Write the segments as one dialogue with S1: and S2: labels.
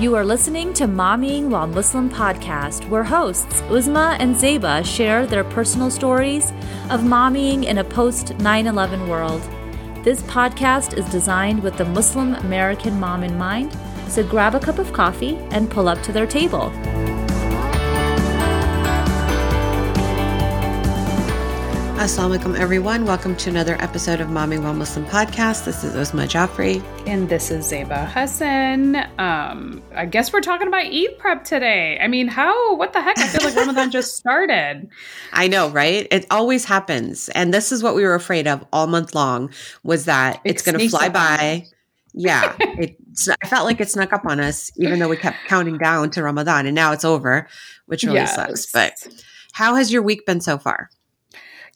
S1: You are listening to Mommying While Muslim podcast, where hosts Uzma and Zeba share their personal stories of mommying in a post 9 11 world. This podcast is designed with the Muslim American mom in mind, so grab a cup of coffee and pull up to their table.
S2: Assalamu alaikum, everyone. Welcome to another episode of Mommy While Muslim podcast. This is Uzma Jafri.
S3: And this is Zeba Hassan. Um, I guess we're talking about Eid prep today. I mean, how, what the heck? I feel like Ramadan just started.
S2: I know, right? It always happens. And this is what we were afraid of all month long was that it it's going to fly by. Yeah. it, I felt like it snuck up on us, even though we kept counting down to Ramadan and now it's over, which really yes. sucks. But how has your week been so far?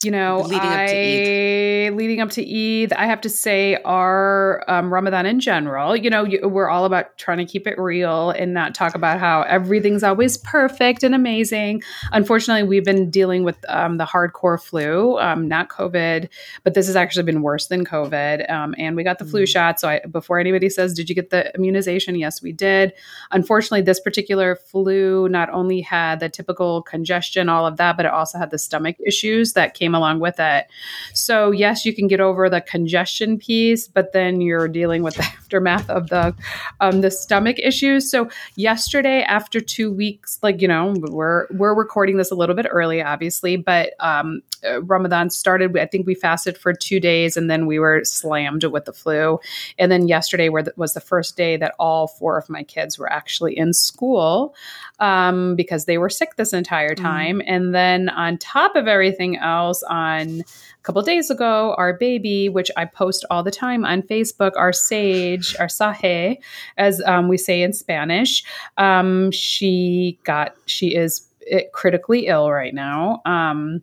S3: You know, leading I, up to Eid. leading up to Eid, I have to say our um, Ramadan in general, you know, we're all about trying to keep it real and not talk about how everything's always perfect and amazing. Unfortunately, we've been dealing with um, the hardcore flu, um, not COVID, but this has actually been worse than COVID. Um, and we got the mm flu shot. So I, before anybody says, did you get the immunization? Yes, we did. Unfortunately, this particular flu not only had the typical congestion, all of that, but it also had the stomach issues that came came along with it. So, yes, you can get over the congestion piece, but then you're dealing with the aftermath of the um, the stomach issues. So, yesterday, after two weeks, like you know, we're we're recording this a little bit early, obviously, but um, uh, Ramadan started. I think we fasted for two days, and then we were slammed with the flu. And then yesterday was the first day that all four of my kids were actually in school um, because they were sick this entire mm. time. Mm. And then on top of everything else, on a couple days ago, our baby, which I post all the time on Facebook, our sage, our sahe, as um, we say in Spanish, um, she got, she is eh, critically ill right now. Um,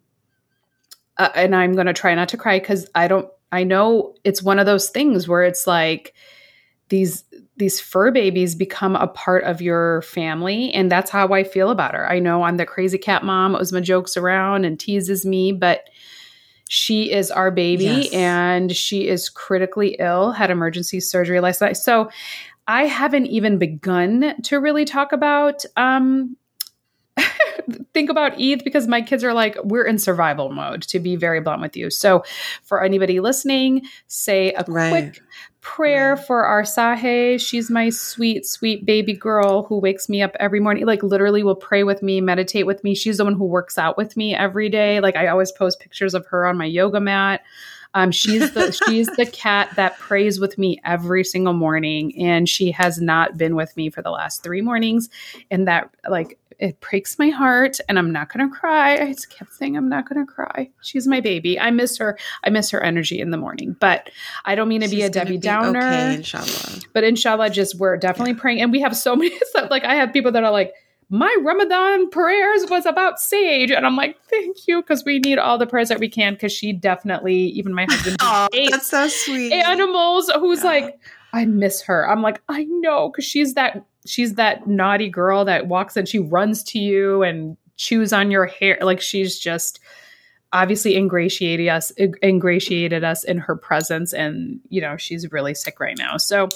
S3: uh, and I'm going to try not to cry because I don't, I know it's one of those things where it's like these these fur babies become a part of your family and that's how i feel about her i know i'm the crazy cat mom uzma jokes around and teases me but she is our baby yes. and she is critically ill had emergency surgery last night so i haven't even begun to really talk about um, think about Eid because my kids are like, we're in survival mode, to be very blunt with you. So, for anybody listening, say a right. quick prayer right. for our Sahe. She's my sweet, sweet baby girl who wakes me up every morning. Like literally will pray with me, meditate with me. She's the one who works out with me every day. Like I always post pictures of her on my yoga mat. Um, she's the she's the cat that prays with me every single morning, and she has not been with me for the last three mornings. And that like it breaks my heart and I'm not going to cry. I just kept saying I'm not going to cry. She's my baby. I miss her. I miss her energy in the morning. But I don't mean to She's be a Debbie be Downer. Okay, inshallah. But inshallah, just we're definitely yeah. praying. And we have so many stuff. Like I have people that are like, my Ramadan prayers was about Sage. And I'm like, thank you, because we need all the prayers that we can, because she definitely, even my husband,
S2: oh, that's so sweet.
S3: Animals who's yeah. like, I miss her. I'm like, I know, because she's that she's that naughty girl that walks and she runs to you and chews on your hair. Like she's just obviously ingratiated us ingratiated us in her presence and you know she's really sick right now. So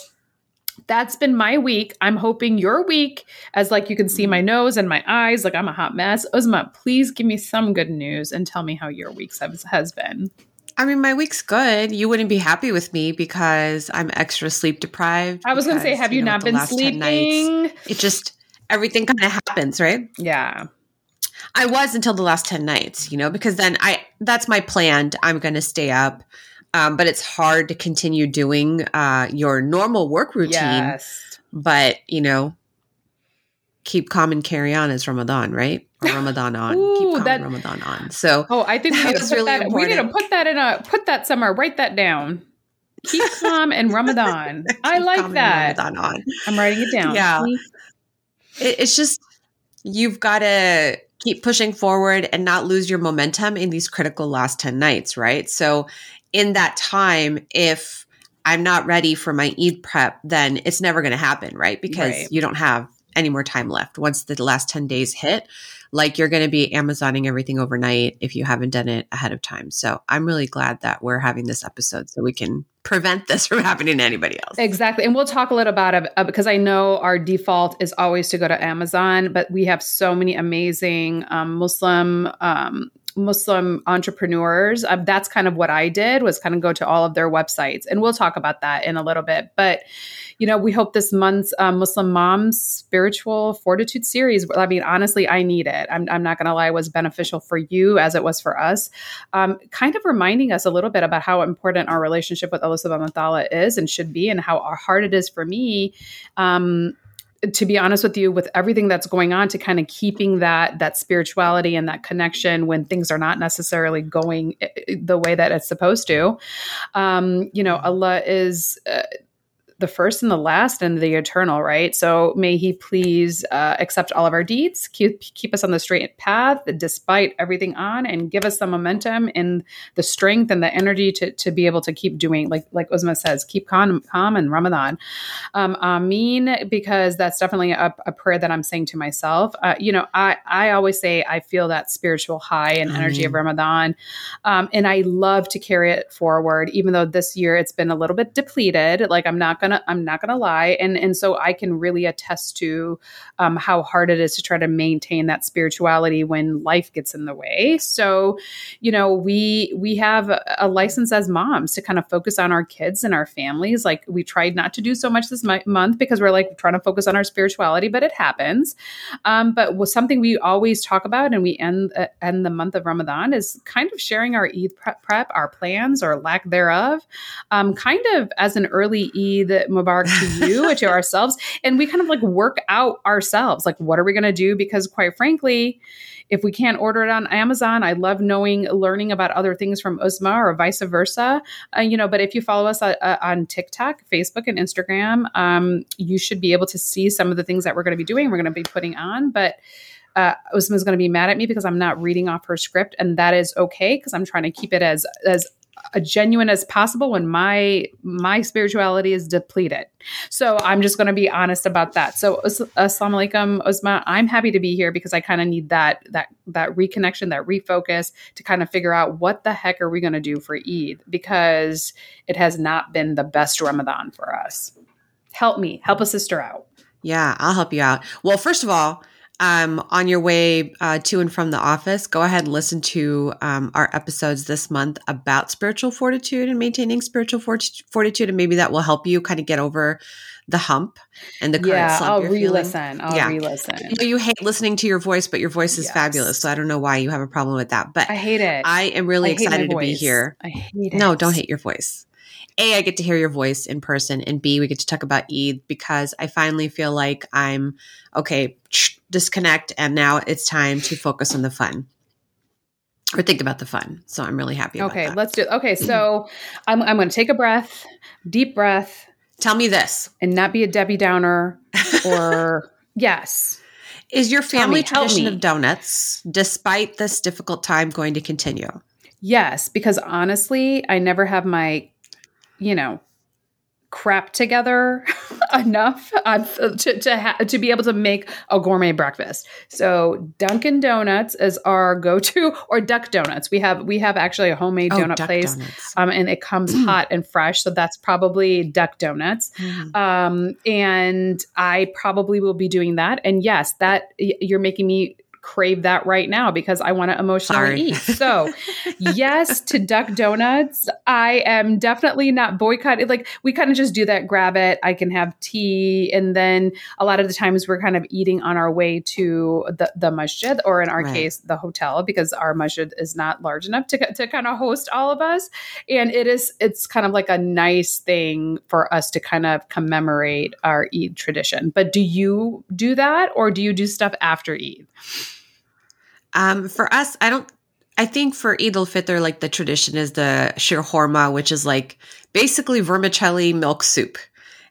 S3: that's been my week. I'm hoping your week as like you can see my nose and my eyes like i'm a hot mess. Uzma please give me some good news and tell me how your week has, has been
S2: I mean, my week's good. You wouldn't be happy with me because I'm extra sleep deprived.
S3: I was going to say, have you, know, not been sleeping? Nights,
S2: it just, everything kind of happens, right?
S3: Yeah.
S2: I was until the last 10 nights, you know, because then I, that's my plan. I'm going to stay up. Um, but it's hard to continue doing uh, your normal work routine. Yes. But, you know, keep calm and carry on is Ramadan, right? Or Ramadan on. Ooh, keep calm that, Ramadan on. So
S3: Oh, I think we need, to put really that, we need to put that in a put that somewhere. Write that down. Keep calm and Ramadan. I like that. Ramadan on. I'm writing it down.
S2: Yeah. It, it's just you've got to keep pushing forward and not lose your momentum in these critical last 10 nights, right? So in that time, if I'm not ready for my Eid prep, then it's never going to happen, right? Because right. you don't have any more time left once the last 10 days hit like you're going to be Amazoning everything overnight if you haven't done it ahead of time. So I'm really glad that we're having this episode so we can prevent this from happening to anybody else.
S3: Exactly. And we'll talk a little about it uh, because I know our default is always to go to Amazon, but we have so many amazing um, Muslim um, Muslim entrepreneurs. Uh, that's kind of what I did was kind of go to all of their websites, and we'll talk about that in a little bit. But you know, we hope this month's uh, Muslim Moms Spiritual Fortitude series. I mean, honestly, I need it. I'm, I'm not going to lie, was beneficial for you as it was for us. Um, kind of reminding us a little bit about how important our relationship with wa ta'ala is and should be, and how hard it is for me. Um, to be honest with you with everything that's going on to kind of keeping that that spirituality and that connection when things are not necessarily going eh, eh, the way that it's supposed to um you know allah is uh, the first and the last and the eternal, right? So may He please uh, accept all of our deeds, keep, keep us on the straight path despite everything on, and give us the momentum and the strength and the energy to, to be able to keep doing, like like Uzma says, keep calm, calm in Ramadan. Um, Amin, because that's definitely a, a, prayer that I'm saying to myself. Uh, you know, I, I always say I feel that spiritual high and energy of Ramadan. Um, and I love to carry it forward, even though this year it's been a little bit depleted. Like I'm not gonna I'm not gonna lie, and and so I can really attest to um, how hard it is to try to maintain that spirituality when life gets in the way. So, you know, we we have a, license as moms to kind of focus on our kids and our families. Like we tried not to do so much this month because we're like trying to focus on our spirituality, but it happens. Um, but was something we always talk about, and we end uh, end the month of Ramadan is kind of sharing our Eid prep, prep our plans or lack thereof, um, kind of as an early Eid Mubarak to you, to ourselves. And we kind of like work out ourselves. Like, what are we going to do? Because quite frankly, if we can't order it on Amazon, I love knowing, learning about other things from Uzma or vice versa. Uh, you know, but if you follow us uh, uh, on TikTok, Facebook, and Instagram, um, you should be able to see some of the things that we're going to be doing. We're going to be putting on, but uh, Uzma's going to be mad at me because I'm not reading off her script, and that is okay because I'm trying to keep it as as a genuine as possible when my my spirituality is depleted. So I'm just going to be honest about that. So assalamu alaikum I'm happy to be here because I kind of need that that that reconnection, that refocus to kind of figure out what the heck are we going to do for Eid because it has not been the best Ramadan for us. Help me, help a sister out.
S2: Yeah, I'll help you out. Well, first of all, um, on your way uh, to and from the office, go ahead and listen to um, our episodes this month about spiritual fortitude and maintaining spiritual fort- fortitude, and maybe that will help you kind of get over the hump and the current
S3: yeah,
S2: slump.
S3: I'll re-listen. I'll yeah. re-listen.
S2: You, know, you hate listening to your voice, but your voice is yes. fabulous. So I don't know why you have a problem with that. But
S3: I hate it.
S2: I am really I excited to be here.
S3: I hate it.
S2: No, don't hate your voice. A, I get to hear your voice in person, and B, we get to talk about Eid because I finally feel like I'm okay, disconnect, and now it's time to focus on the fun or think about the fun. So I'm really happy.
S3: okay,
S2: that.
S3: let's do. Okay, so I'm I'm going to take a breath, deep breath.
S2: Tell me this,
S3: and not be a Debbie Downer, or yes.
S2: Is your family me, tradition of donuts, despite this difficult time, going to continue?
S3: Yes, because honestly, I never have my you know, crap together enough uh, to to, ha- to be able to make a gourmet breakfast. So Dunkin' Donuts is our go-to, or Duck Donuts. We have we have actually a homemade oh, donut place, um, and it comes hot and fresh. So that's probably Duck Donuts. Mm. Um, and I probably will be doing that. And yes, that you're making me crave that right now because I want to emotionally Sorry. eat. So, yes to Duck Donuts. I am definitely not boycotting. Like, we kind of just do that, grab it. I can have tea. And then a lot of the times we're kind of eating on our way to the, the masjid, or in our right. case, the hotel, because our masjid is not large enough to, to kind of host all of us. And it is, it's kind of like a nice thing for us to kind of commemorate our Eid tradition. But do you do that or do you do stuff after Eid?
S2: Um, for us, I don't. I think for Eid al Fitr, like the tradition is the sheer korma, which is like basically vermicelli milk soup,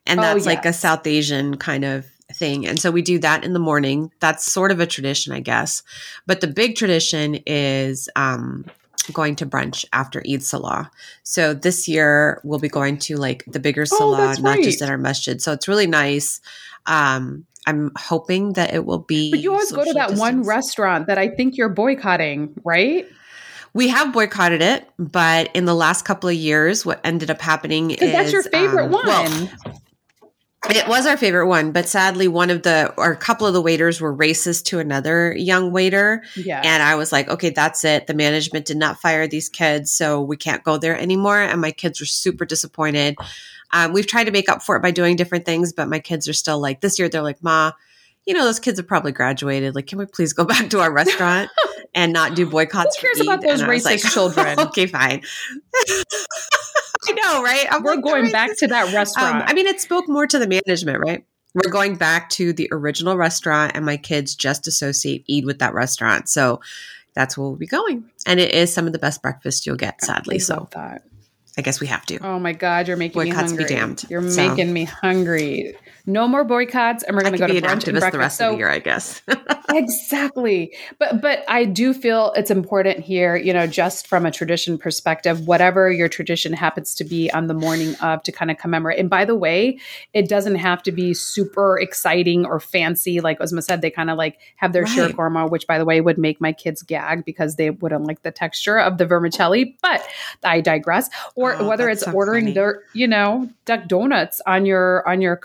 S2: and oh, that's yes. like a South Asian kind of thing. And so we do that in the morning. That's sort of a tradition, I guess. But the big tradition is um, going to brunch after Eid Salah. So this year we'll be going to like the bigger oh, Salah, oh, not right. just in our masjid. So it's really nice. Um, I'm hoping that it will be.
S3: But you always go to that distance. one restaurant that I think you're boycotting, right?
S2: We have boycotted it, but in the last couple of years, what ended up happening is
S3: that's your favorite um, one. Well,
S2: it was our favorite one, but sadly, one of the or a couple of the waiters were racist to another young waiter. Yeah. And I was like, okay, that's it. The management did not fire these kids, so we can't go there anymore. And my kids were super disappointed. Um, we've tried to make up for it by doing different things, but my kids are still like, this year, they're like, Ma, you know, those kids have probably graduated. Like, can we please go back to our restaurant and not do boycotts?
S3: Who cares about those racist like, children?
S2: okay, fine. I know, right?
S3: I'm We're like, going back to that restaurant. Um,
S2: I mean, it spoke more to the management, right? We're going back to the original restaurant, and my kids just associate Eid with that restaurant. So that's where we'll be going. And it is some of the best breakfast you'll get, sadly. so that. I guess we have to.
S3: Oh my God, you're making Boycotts me hungry. Be damned. You're so. making me hungry no more boycotts, and we're going to go to brunch and breakfast
S2: the rest so, of the year, I guess.
S3: exactly, but but I do feel it's important here, you know, just from a tradition perspective, whatever your tradition happens to be on the morning of to kind of commemorate. And by the way, it doesn't have to be super exciting or fancy. Like Uzma said, they kind of like have their right. sheer korma, which by the way would make my kids gag because they wouldn't like the texture of the vermicelli. But I digress. Or oh, whether it's ordering funny. their, you know, duck donuts on your on your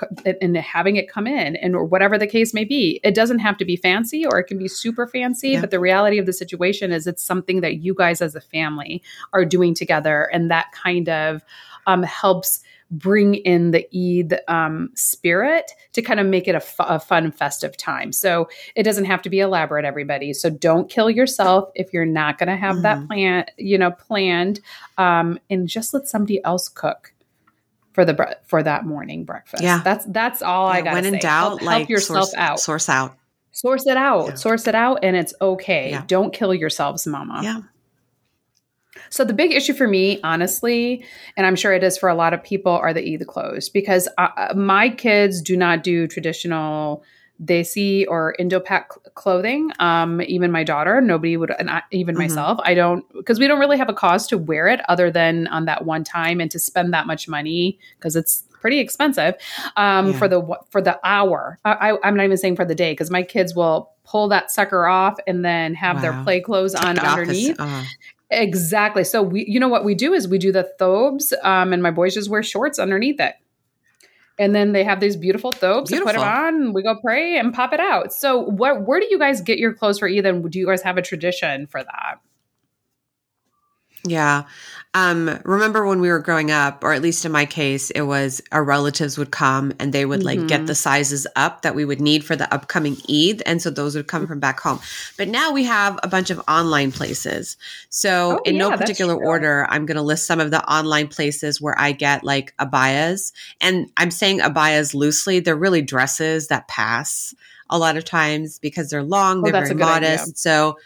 S3: and having it come in and or whatever the case may be. It doesn't have to be fancy or it can be super fancy, yeah. but the reality of the situation is it's something that you guys as a family are doing together and that kind of um, helps bring in the Eid um, spirit to kind of make it a, f- a fun, festive time. So it doesn't have to be elaborate, everybody. So don't kill yourself if you're not going to have mm-hmm. that plan, you know, planned, um, and just let somebody else cook for the bre- for that morning breakfast. Yeah, that's that's all yeah, I got. When in say. doubt, help, like help yourself
S2: source,
S3: out.
S2: Source out.
S3: Source it out. Yeah. Source it out, and it's okay. Yeah. Don't kill yourselves, Mama.
S2: Yeah.
S3: So the big issue for me, honestly, and I'm sure it is for a lot of people, are the e the clothes because uh, uh my kids do not do traditional desi or Indo-Pak clothing. Um, even my daughter, nobody would, and I, even mm-hmm. myself, I don't, because we don't really have a cause to wear it other than on that one time and to spend that much money because it's pretty expensive um, yeah. for the for the hour. I, I, am not even saying for the day because my kids will pull that sucker off and then have wow. their play clothes on underneath. Uh-huh. Exactly. So we, you know, what we do is we do the thobes, um, and my boys just wear shorts underneath it and then they have these beautiful thobes beautiful. put it on. We go pray and pop it out. So what where do you guys get your clothes for either do you guys have a tradition for that
S2: yeah. Um, remember when we were growing up, or at least in my case, it was our relatives would come and they would mm-hmm. like get the mm-hmm. sizes up that we would need for the upcoming Eid. And so those would come from back home. But now we have a bunch of online places. So oh, in yeah, no particular order, I'm going to list some of the online places where I get like abayas. And I'm saying abayas loosely. They're really dresses that pass a lot of times because they're long, oh, they're very modest. Idea. So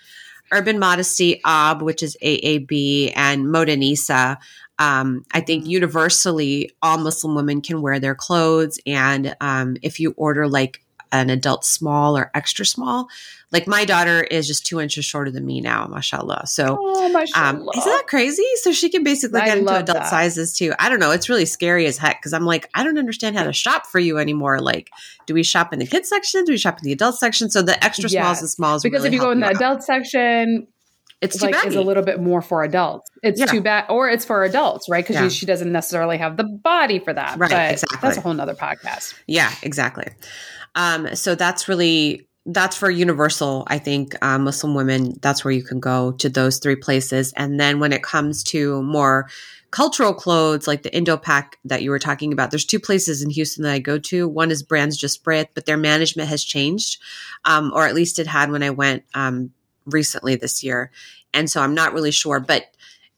S2: Urban Modesty, AB, which is AAB, and Modanisa. Um, I think mm-hmm. universally, all Muslim women can wear their clothes. And um, if you order like an adult small or extra small. Like my daughter is just two inches shorter than me now, mashallah. So, oh, mashallah. Um, isn't that crazy? So she can basically get into adult that. sizes too. I don't know. It's really scary as heck because I'm like, I don't understand how to shop for you anymore. Like, do we shop in the kids section? Do we shop in the adult section? So the extra yes. smalls and smalls
S3: because
S2: really
S3: if you go in the
S2: out.
S3: adult section, it's like is a little bit more for adults. It's yeah. too bad, or it's for adults, right? Because yeah. she doesn't necessarily have the body for that. Right, but exactly. That's a whole nother podcast.
S2: Yeah, exactly. Um, so that's really that's for universal i think uh, muslim women that's where you can go to those three places. And then when it comes to more cultural clothes like the indo-pak that you were talking about there's two places in houston that i go to. One is brands just brit but their management has changed um, or at least it had when i went um, recently this year. And so i'm not really sure but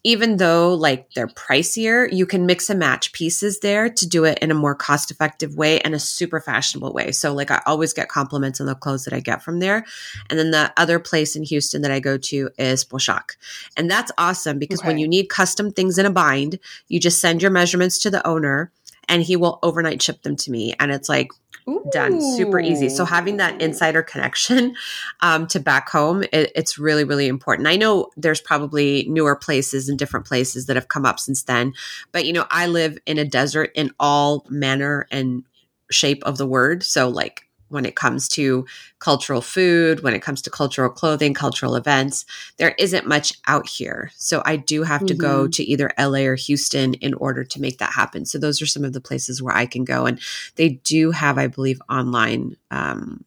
S2: even though like they're pricier, you can mix and match pieces there to do it in a more cost effective way and a super fashionable way. So like I always get compliments on the clothes that I get from there. And then the other place in Houston that I go to is Poshak. And that's awesome because okay. when you need custom things in a bind, you just send your measurements to the owner and he will overnight ship them to me. And it's like Ooh. done super easy. So having that insider connection um, to back home, it, it's really, really important. I know there's probably newer places and different places that have come up since then, but you know, I live in a desert in all manner and shape of the word. So like when it comes to cultural food, when it comes to cultural clothing, cultural events. There isn't much out here. So I do have to mm-hmm. go to either LA or Houston in order to make that happen. So those are some of the places where I can go. And they do have, I believe, online um,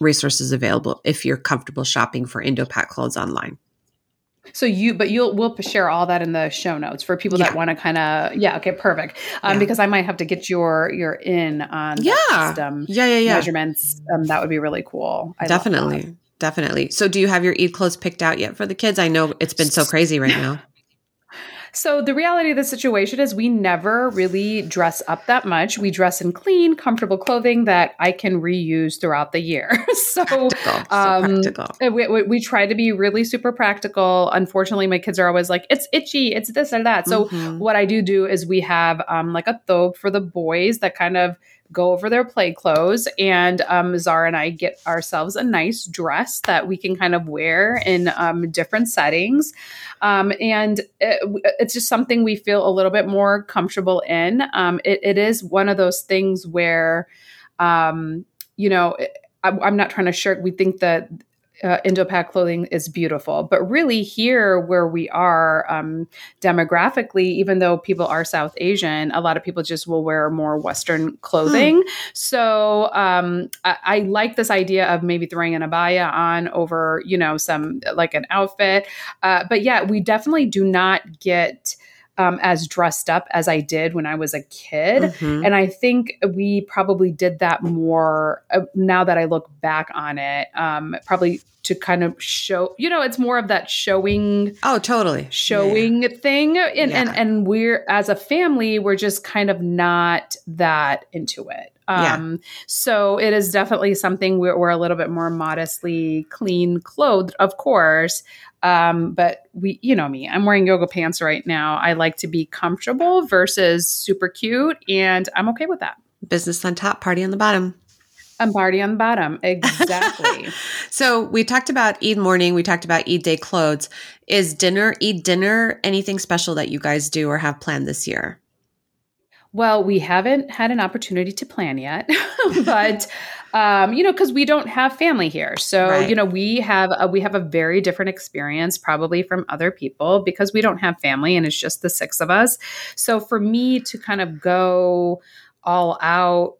S2: resources available if you're comfortable shopping for Indo-Pak clothes online.
S3: So you, but you'll we'll share all that in the show notes for people that want to kind of yeah okay perfect. Um, yeah. because I might have to get your your in on
S2: yeah. system, yeah yeah yeah.
S3: measurements. Um, that would be really cool.
S2: I definitely. definitely. So do you have your Eid clothes picked out yet for the kids? I know it's been so crazy right now
S3: so the reality of the situation is we never really dress up that much. We dress in clean, comfortable clothing that I can reuse throughout the year. so, practical. Um, so practical. We, we, we, try to be really super practical. Unfortunately, my kids are always like, it's itchy, it's this or that. So mm-hmm. what I do do is we have um, like a thobe for the boys that kind of – go over their play clothes. And um, Zara and I get ourselves a nice dress that we can kind of wear in um, different settings. Um, and it, it's just something we feel a little bit more comfortable in. Um, it, it is one of those things where, um, you know, I'm not trying to shirk. We think that uh, Indo-Pak clothing is beautiful. But really, here where we are um, demographically, even though people are South Asian, a lot of people just will wear more Western clothing. Hmm. So um, I, I, like this idea of maybe throwing an abaya on over, you know, some like an outfit. Uh, but yeah, we definitely do not get um, as dressed up as I did when I was a kid. Mm-hmm. And I think we probably did that more uh, now that I look back on it, um, probably to kind of show, you know, it's more of that showing.
S2: Oh, totally.
S3: Showing yeah. thing. And, yeah. and, and we're, as a family, we're just kind of not that into it. Um, yeah. So it is definitely something we're, we're, a little bit more modestly clean clothed, of course. Um, but we, you know me, I'm wearing yoga pants right now. I like to be comfortable versus super cute, and I'm okay with that.
S2: Business on top, party on the bottom.
S3: And party on the bottom. Exactly.
S2: so we talked about Eid morning. We talked about Eid day clothes. Is dinner, Eid dinner, anything special that you guys do or have planned this year?
S3: Well, we haven't had an opportunity to plan yet, but um, you know, because we don't have family here, so right. you know, we have a, we have a very different experience probably from other people because we don't have family and it's just the six of us. So for me to kind of go all out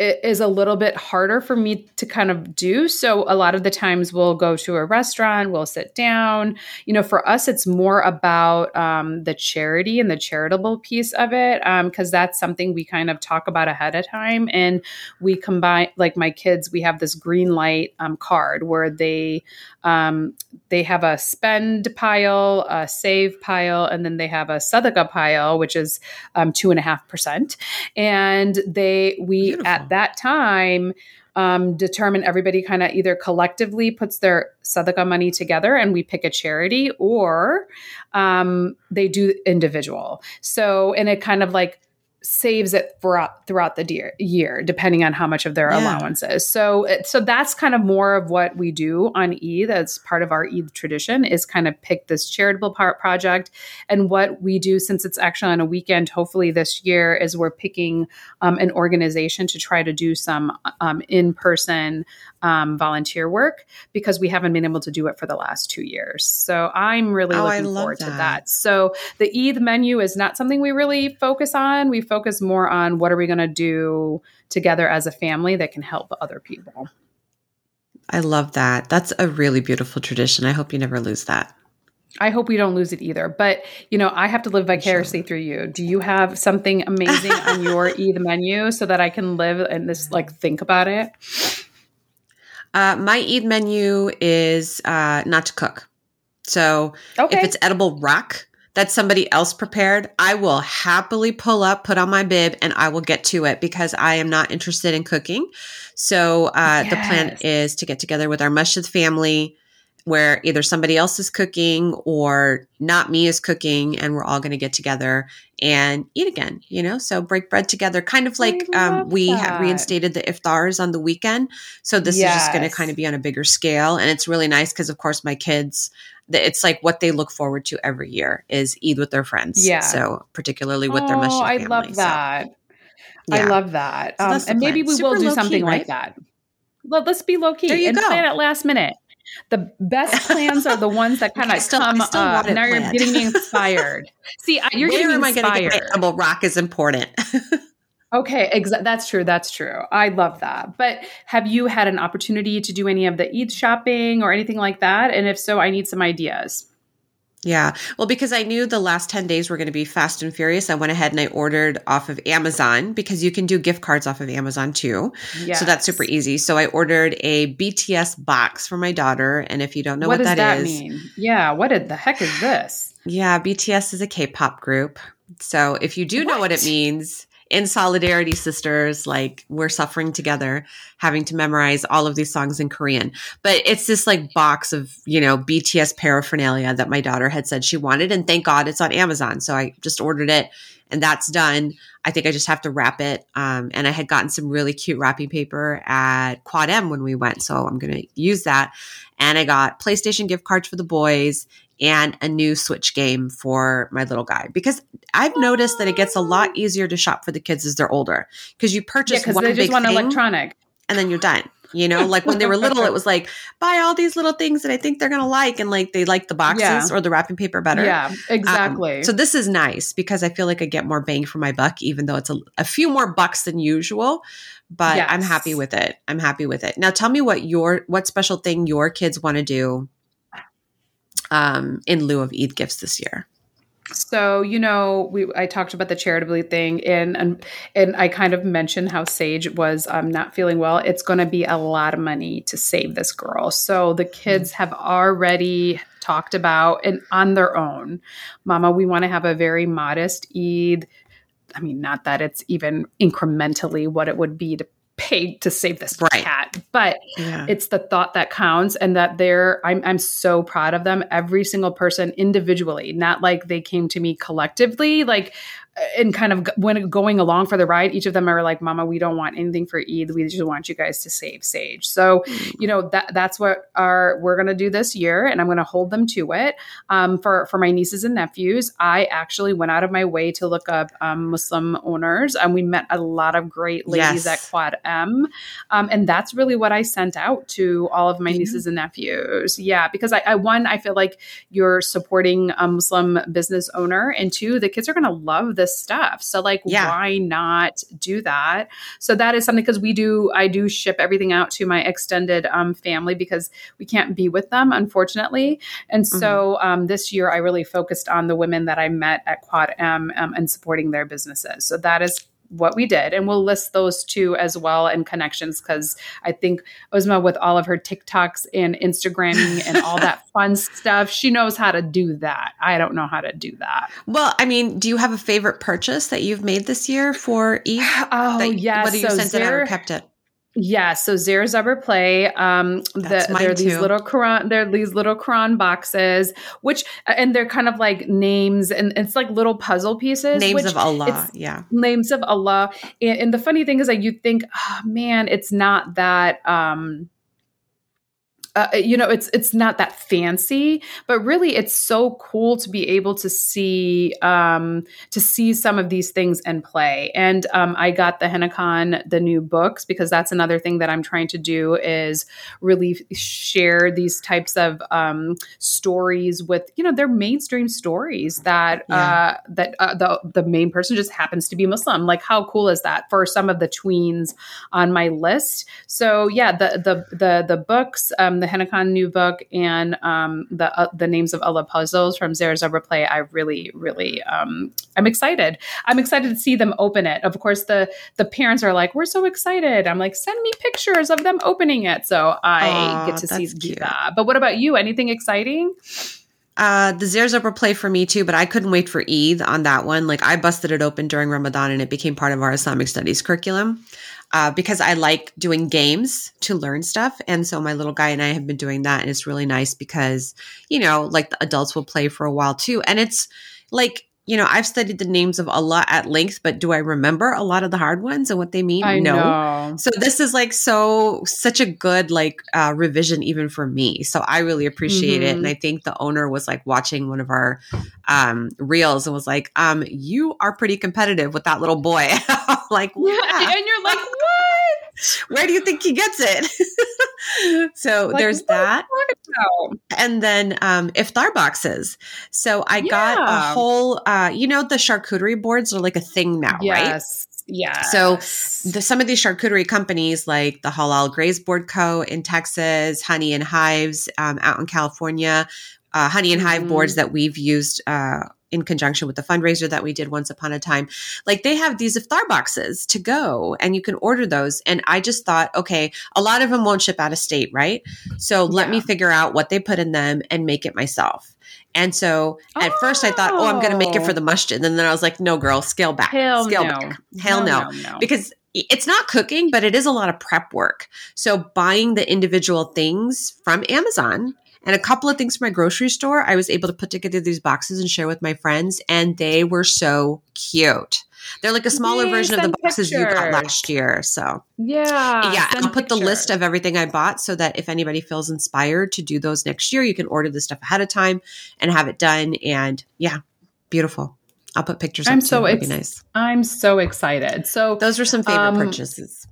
S3: it is a little bit harder for me to kind of do. So a lot of the times we'll go to a restaurant, we'll sit down. You know, for us, it's more about um, the charity and the charitable piece of it because um, that's something we kind of talk about ahead of time. And we combine, like my kids, we have this green light um, card where they um, they have a spend pile, a save pile, and then they have a sadaqah pile, which is um, two and a half percent. And they we Beautiful. at that time um, determine everybody kind of either collectively puts their sadaqah money together and we pick a charity, or um, they do individual. So and it kind of like saves it throughout throughout the year, depending on how much of their yeah. allowance is. So, so that's kind of more of what we do on Eid. That's part of our Eid tradition is kind of pick this charitable part project. And what we do, since it's actually on a weekend, hopefully this year, is we're picking um, an organization to try to do some um, in person um, volunteer work because we haven't been able to do it for the last two years. So I'm really oh, looking forward that. to that. So the Eid menu is not something we really focus on. We focus more on what are we going to do together as a family that can help other people.
S2: I love that. That's a really beautiful tradition. I hope you never lose that.
S3: I hope we don't lose it either. But, you know, I have to live vicariously sure. through you. Do you have something amazing on your Eid menu so that I can live and this like think about it?
S2: Uh, my Eid menu is uh, not to cook. So okay. if it's edible rock that somebody else prepared, I will happily pull up, put on my bib, and I will get to it because I am not interested in cooking. So uh, yes. the plan is to get together with our Masjid family where either somebody else is cooking or not me is cooking and we're all going to get together and eat again you know so break bread together kind of like um, we have reinstated the iftars on the weekend so this yes. is just going to kind of be on a bigger scale and it's really nice because of course my kids it's like what they look forward to every year is eat with their friends
S3: yeah
S2: so particularly with oh, their masjid
S3: i love that so. Yeah. I love that. So um, and maybe we Super will do something key, right? like that. Well, let's be low key and go. plan it last minute. The best plans are the ones that kind of okay, come. Uh, now you're getting me inspired. See, you're Where getting me inspired. Get
S2: my rock is important.
S3: okay, exa- that's true. That's true. I love that. But have you had an opportunity to do any of the Eid shopping or anything like that? And if so, I need some ideas.
S2: Yeah. Well, because I knew the last 10 days were going to be fast and furious, I went ahead and I ordered off of Amazon because you can do gift cards off of Amazon too. Yes. So that's super easy. So I ordered a BTS box for my daughter. And if you don't know what, what that, that is, mean?
S3: Yeah. What the heck is this?
S2: Yeah. BTS is a K pop group. So if you do what? know what it means, in solidarity, sisters, like we're suffering together, having to memorize all of these songs in Korean. But it's this like box of, you know, BTS paraphernalia that my daughter had said she wanted. And thank God it's on Amazon. So I just ordered it and that's done. I think I just have to wrap it. Um, and I had gotten some really cute wrapping paper at Quad M when we went. So I'm going to use that. And I got PlayStation gift cards for the boys and a new Switch game for my little guy because I've noticed that it gets a lot easier to shop for the kids as they're older because you purchase yeah, one they just want electronic and then you're done. You know, like when they were little, it was like buy all these little things that I think they're gonna like, and like they like the boxes yeah. or the wrapping paper better.
S3: Yeah, um, exactly.
S2: Um, so this is nice because I feel like I get more bang for my buck, even though it's a, a few more bucks than usual. But yes. I'm happy with it. I'm happy with it. Now, tell me what your what special thing your kids want to do um, in lieu of Eid gifts this year?
S3: So you know, we I talked about the charitably thing, and and and I kind of mentioned how Sage was um, not feeling well. It's going to be a lot of money to save this girl. So the kids have already talked about and on their own, Mama, we want to have a very modest Eid. I mean, not that it's even incrementally what it would be to paid to save this right. cat but yeah. it's the thought that counts and that they're I'm, I'm so proud of them every single person individually not like they came to me collectively like and kind of when going along for the ride, each of them are like, "Mama, we don't want anything for Eid. We just want you guys to save Sage." So, you know that that's what our we're going to do this year, and I'm going to hold them to it. Um, for for my nieces and nephews, I actually went out of my way to look up um, Muslim owners, and we met a lot of great ladies yes. at Quad M, um, and that's really what I sent out to all of my mm-hmm. nieces and nephews. Yeah, because I, I one I feel like you're supporting a Muslim business owner, and two, the kids are going to love this stuff. So like yeah. why not do that? So that is something because we do I do ship everything out to my extended um, family because we can't be with them unfortunately. And so mm-hmm. um, this year I really focused on the women that I met at Quad M um, and supporting their businesses. So that is what we did. And we'll list those two as well and connections because I think Uzma, with all of her TikToks and Instagramming and all that fun stuff, she knows how to do that. I don't know how to do that.
S2: Well, I mean, do you have a favorite purchase that you've made this year for Eid?
S3: Oh, that, yes.
S2: Whether you so sent there, it out or kept it?
S3: Yeah, so Zare Zebra Play. Um, the, they're these little Quran. They're these little Quran boxes, which and they're kind of like names, and it's like little puzzle pieces.
S2: Names of Allah, yeah.
S3: Names of Allah, and, and, the funny thing is that you think, oh, man, it's not that. Um, uh, you know it's it's not that fancy but really it's so cool to be able to see um, to see some of these things in play. And um, i got the Hena Khan the new books because that's another thing that i'm trying to do is really share these types of um, stories with you know they're mainstream stories that yeah. uh, that uh, the the main person just happens to be muslim. Like how cool is that for some of the tweens on my list? So yeah the the the the books um, the Hena Khan new book and um, the uh, the names of Allah puzzles from Zara Zebra Play, I really, really, um, I'm excited. I'm excited to see them open it. Of course, the the parents are like, "We're so excited!" I'm like, "Send me pictures of them opening it," so I Aww, get to see that. But what about you? Anything exciting?
S2: Uh, the Zare Zebra play for me too, but I couldn't wait for Eid on that one. Like I busted it open during Ramadan and it became part of our Islamic studies curriculum uh, because I like doing games to learn stuff. And so my little guy and I have been doing that. And it's really nice because, you know, like the adults will play for a while too. And it's like, you know, I've studied the names of Allah at length, but do I remember a lot of the hard ones and what they mean?
S3: I
S2: no.
S3: Know.
S2: So this is like so such a good like uh, revision even for me. So I really appreciate mm-hmm. it, and mm-hmm. I think the owner was like watching one of our um, reels and was like, um, "You are pretty competitive with that little boy." like,
S3: yeah, and you're like, "What?
S2: Where do you think he gets it?" so like, there's that, and then um, iftar boxes. So I yeah. got a whole, uh, you know, the charcuterie boards are like a thing now, right? yes. right?
S3: Yeah.
S2: So the, some of these charcuterie companies, like the Halal Graze Board Co. in Texas, Honey and Hives um, out in California, uh, Honey and Hive mm-hmm. boards that we've used uh, in conjunction with the fundraiser that we did once upon a time. Like they have these iftar boxes to go and you can order those. And I just thought, okay, a lot of them won't ship out of state, right? So let yeah. me figure out what they put in them and make it myself. And so at oh. first I thought, oh, I'm going to make it for the oh. masjid. And then I was like, no, girl, scale back.
S3: Hell
S2: scale
S3: no.
S2: back. Hell no. no. no. Because it's not cooking, but it is a lot of prep work. So buying the individual things from Amazon and a couple of things from my grocery store, I was able to put together these boxes and share with my friends, and they were so cute. They're like a smaller Yay, version of the boxes pictures. you got last year. So
S3: yeah,
S2: yeah. I'll put the list of everything I bought so that if anybody feels inspired to do those next year, you can order the stuff ahead of time and have it done. And yeah, beautiful. I'll put pictures.
S3: I'm so ex- nice. I'm so excited. So
S2: those were some favorite um, purchases.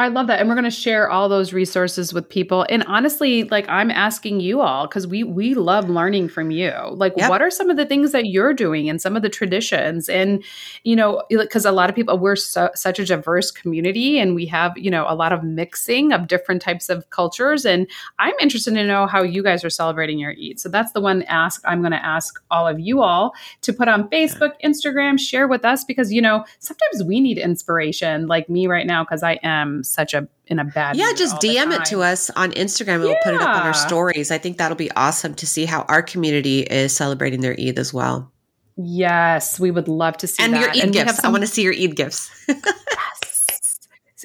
S3: I love that. And we're going to share all those resources with people. And honestly, like I'm asking you all cuz we we love learning from you. Like yep. what are some of the things that you're doing and some of the traditions and you know, cuz a lot of people we're so, such a diverse community and we have, you know, a lot of mixing of different types of cultures and I'm interested to know how you guys are celebrating your Eid. So that's the one ask I'm going to ask all of you all to put on Facebook, Instagram, share with us because you know, sometimes we need inspiration like me right now cuz I am such a in a bad
S2: yeah just dm it to us on instagram we'll put it up on our stories. I think that'll be awesome to see how our community is celebrating their eid as well.
S3: Yes we would love to see
S2: and
S3: that.
S2: your eid and gifts. some- i want to see your eid gifts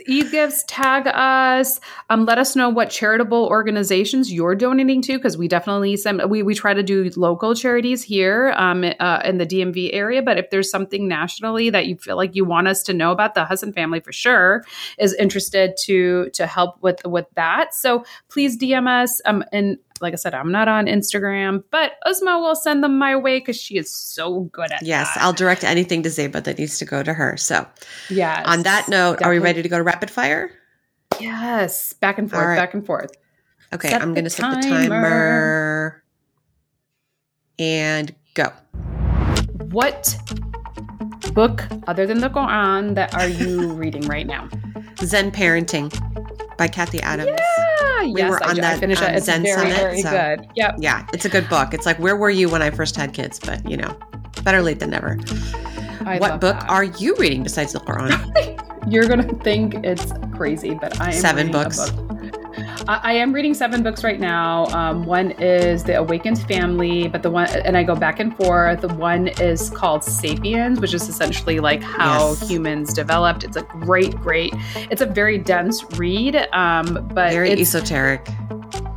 S3: Eid gifts, tag us. Um, let us know what charitable organizations you're donating to because we definitely send, we we try to do local charities here um, uh, in the DMV area. But if there's something nationally that you feel like you want us to know about, the Hassan family for sure is interested to to help with with that. So please DM us. Um, and like I said, I'm not on Instagram, but Uzma will send them my way because she is so good at
S2: yes,
S3: that.
S2: I'll direct anything to Zeba that needs to go to her. So,
S3: yeah.
S2: On that note, definitely. are we ready to go to rapid fire?
S3: Yes, back and forth, right. back and forth.
S2: Okay, set I'm going to set the timer and go.
S3: What book other than the Quran that are you reading right now?
S2: Zen Parenting by Cathy Adams.
S3: Yeah,
S2: we
S3: yes,
S2: were on that um,
S3: It's
S2: Zen
S3: very,
S2: Summit.
S3: Very
S2: so,
S3: good. Yep.
S2: Yeah, it's a good book. It's like where were you when I first had kids? But you know, better late than never. I what book that. are you reading besides the Quran?
S3: You're gonna think it's crazy, but I am
S2: seven books.
S3: I, am reading seven books right now. Um, one is The Awakened Family, but the one, and I go back and forth. The one is called Sapiens, which is essentially like how yes. humans developed. It's a great, great. It's a very dense read, um, but
S2: very esoteric.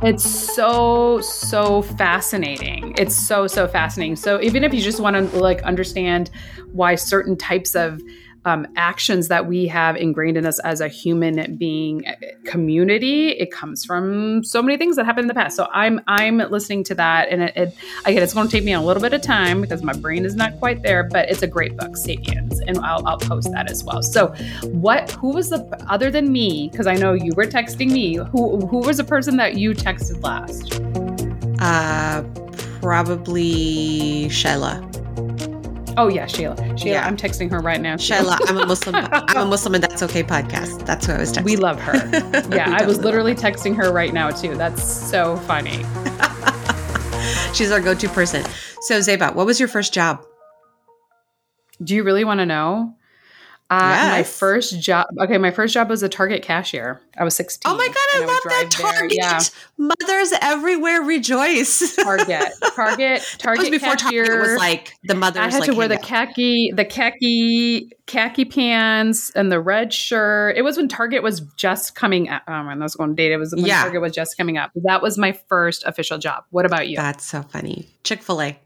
S3: It's so so fascinating. It's so so fascinating. So even if you just want to like understand why certain types of um, actions that we have ingrained in us as a human being uh, community. It comes from so many things that happened in the past. So I'm I'm listening to that, and it, it again, it's going to take me a little bit of time because my brain is not quite there. But it's a great book, Sapiens, and I'll, I'll post that as well. So, what? Who was the other than me? Because I know you were texting me. Who who was the person that you texted last?
S2: Uh, probably Shayla.
S3: Oh yeah, Sheila. Sheila, yeah. I'm texting her right now.
S2: Sheila, I'm a Muslim. I'm a Muslim, and that's okay. Podcast. That's who I was texting.
S3: We love her. Yeah, I was literally texting her right now too. That's so funny.
S2: She's our go-to person. So Zeba, what was your first job?
S3: Do you really want to know? Uh, yes. My first job. Okay, my first job was a Target cashier. I was 16.
S2: Oh my god, I love that Target. Yeah. Mothers everywhere rejoice.
S3: Target, Target, Target
S2: before
S3: cashier.
S2: Target was like the mothers.
S3: I had
S2: like,
S3: to wear the khaki, the khaki, khaki pants and the red shirt. It was when Target was just coming. Out. Oh, when I was going to date, it was when yeah. Target was just coming up. That was my first official job. What about you?
S2: That's so funny. Chick Fil A.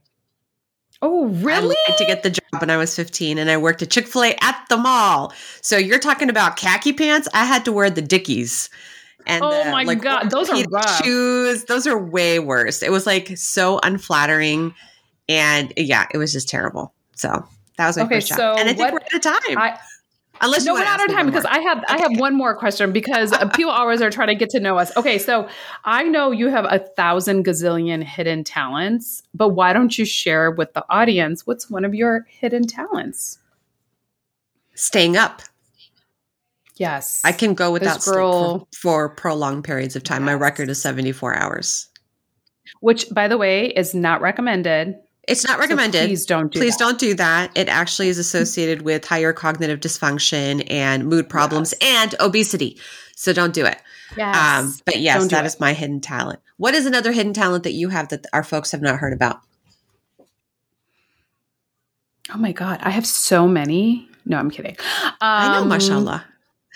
S3: Oh, really?
S2: I to get the job when I was 15 and I worked at Chick fil A at the mall. So you're talking about khaki pants. I had to wear the Dickies.
S3: And oh the, my like, God, those are rough.
S2: shoes. Those are way worse. It was like so unflattering. And yeah, it was just terrible. So that was my okay, first job. So and I think what, we're out of time. I,
S3: Unless no, we're out of time because I have. I have one more question because uh, people always are trying to get to know us. Okay, so I know you have a thousand gazillion hidden talents, but why don't you share with the audience what's one of your hidden talents?
S2: Staying up.
S3: Yes,
S2: I can go without this girl, sleep for, for, prolonged periods of time. Yes. My record is seventy four hours,
S3: which, by the way, is not recommended.
S2: It's not recommended. So
S3: please don't do
S2: Please
S3: that.
S2: don't do that. It actually is associated with higher cognitive dysfunction and mood problems yes. and obesity. So don't do it. Yes. Um, but yes, that it. is my hidden talent. What is another hidden talent that you have that our folks have not heard about?
S3: Oh my God. I have so many. No, I'm kidding. Um,
S2: I know, um, mashallah.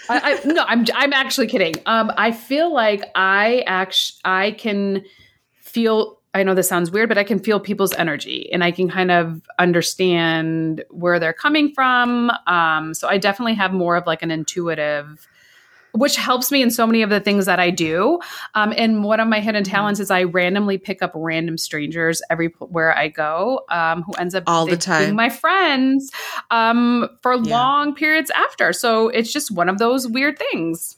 S3: I, I, no, I'm I'm actually kidding. Um, I feel like I actually I can feel I know this sounds weird, but I can feel people's energy and I can kind of understand where they're coming from. Um, so I definitely have more of like an intuitive, which helps me in so many of the things that I do. Um, and one of my hidden mm-hmm. talents is I randomly pick up random strangers everywhere I go, um, who ends up
S2: all the time
S3: being my friends um, for yeah. long periods after. So it's just one of those weird things.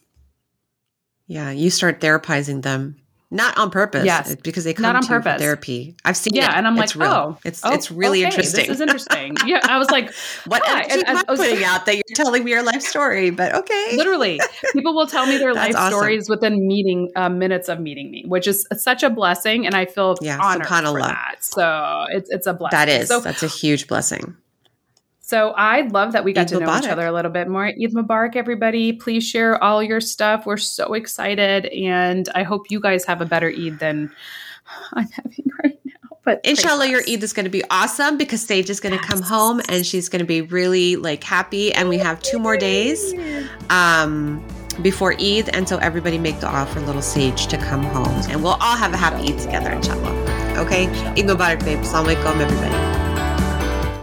S2: Yeah, you start therapizing them not on purpose.
S3: Yes,
S2: because they come not on purpose. therapy. I've seen
S3: yeah,
S2: it.
S3: and I'm
S2: it's
S3: like,
S2: real.
S3: oh,
S2: it's oh, it's really okay, interesting.
S3: This is interesting. yeah, I was like,
S2: what yeah, am I, I was putting out that you're telling me your life story? But okay,
S3: literally, people will tell me their life awesome. stories within meeting uh, minutes of meeting me, which is such a blessing, and I feel yeah, honored for that. So it's it's a blessing.
S2: That is
S3: so,
S2: that's a huge blessing.
S3: So I love that we got Eid to know Mubarak. each other a little bit more. Eid Mubarak, everybody. Please share all your stuff. We're so excited. And I hope you guys have a better Eid than I'm having right now. But
S2: inshallah, your Eid is going to be awesome because Sage is going to yes. come home and she's going to be really like happy. And we have two more days um, before Eid. And so everybody make dua for little Sage to come home. And we'll all have a happy Eid together, inshallah. Okay? Eid Mubarak, babe. Assalamu alaikum, everybody.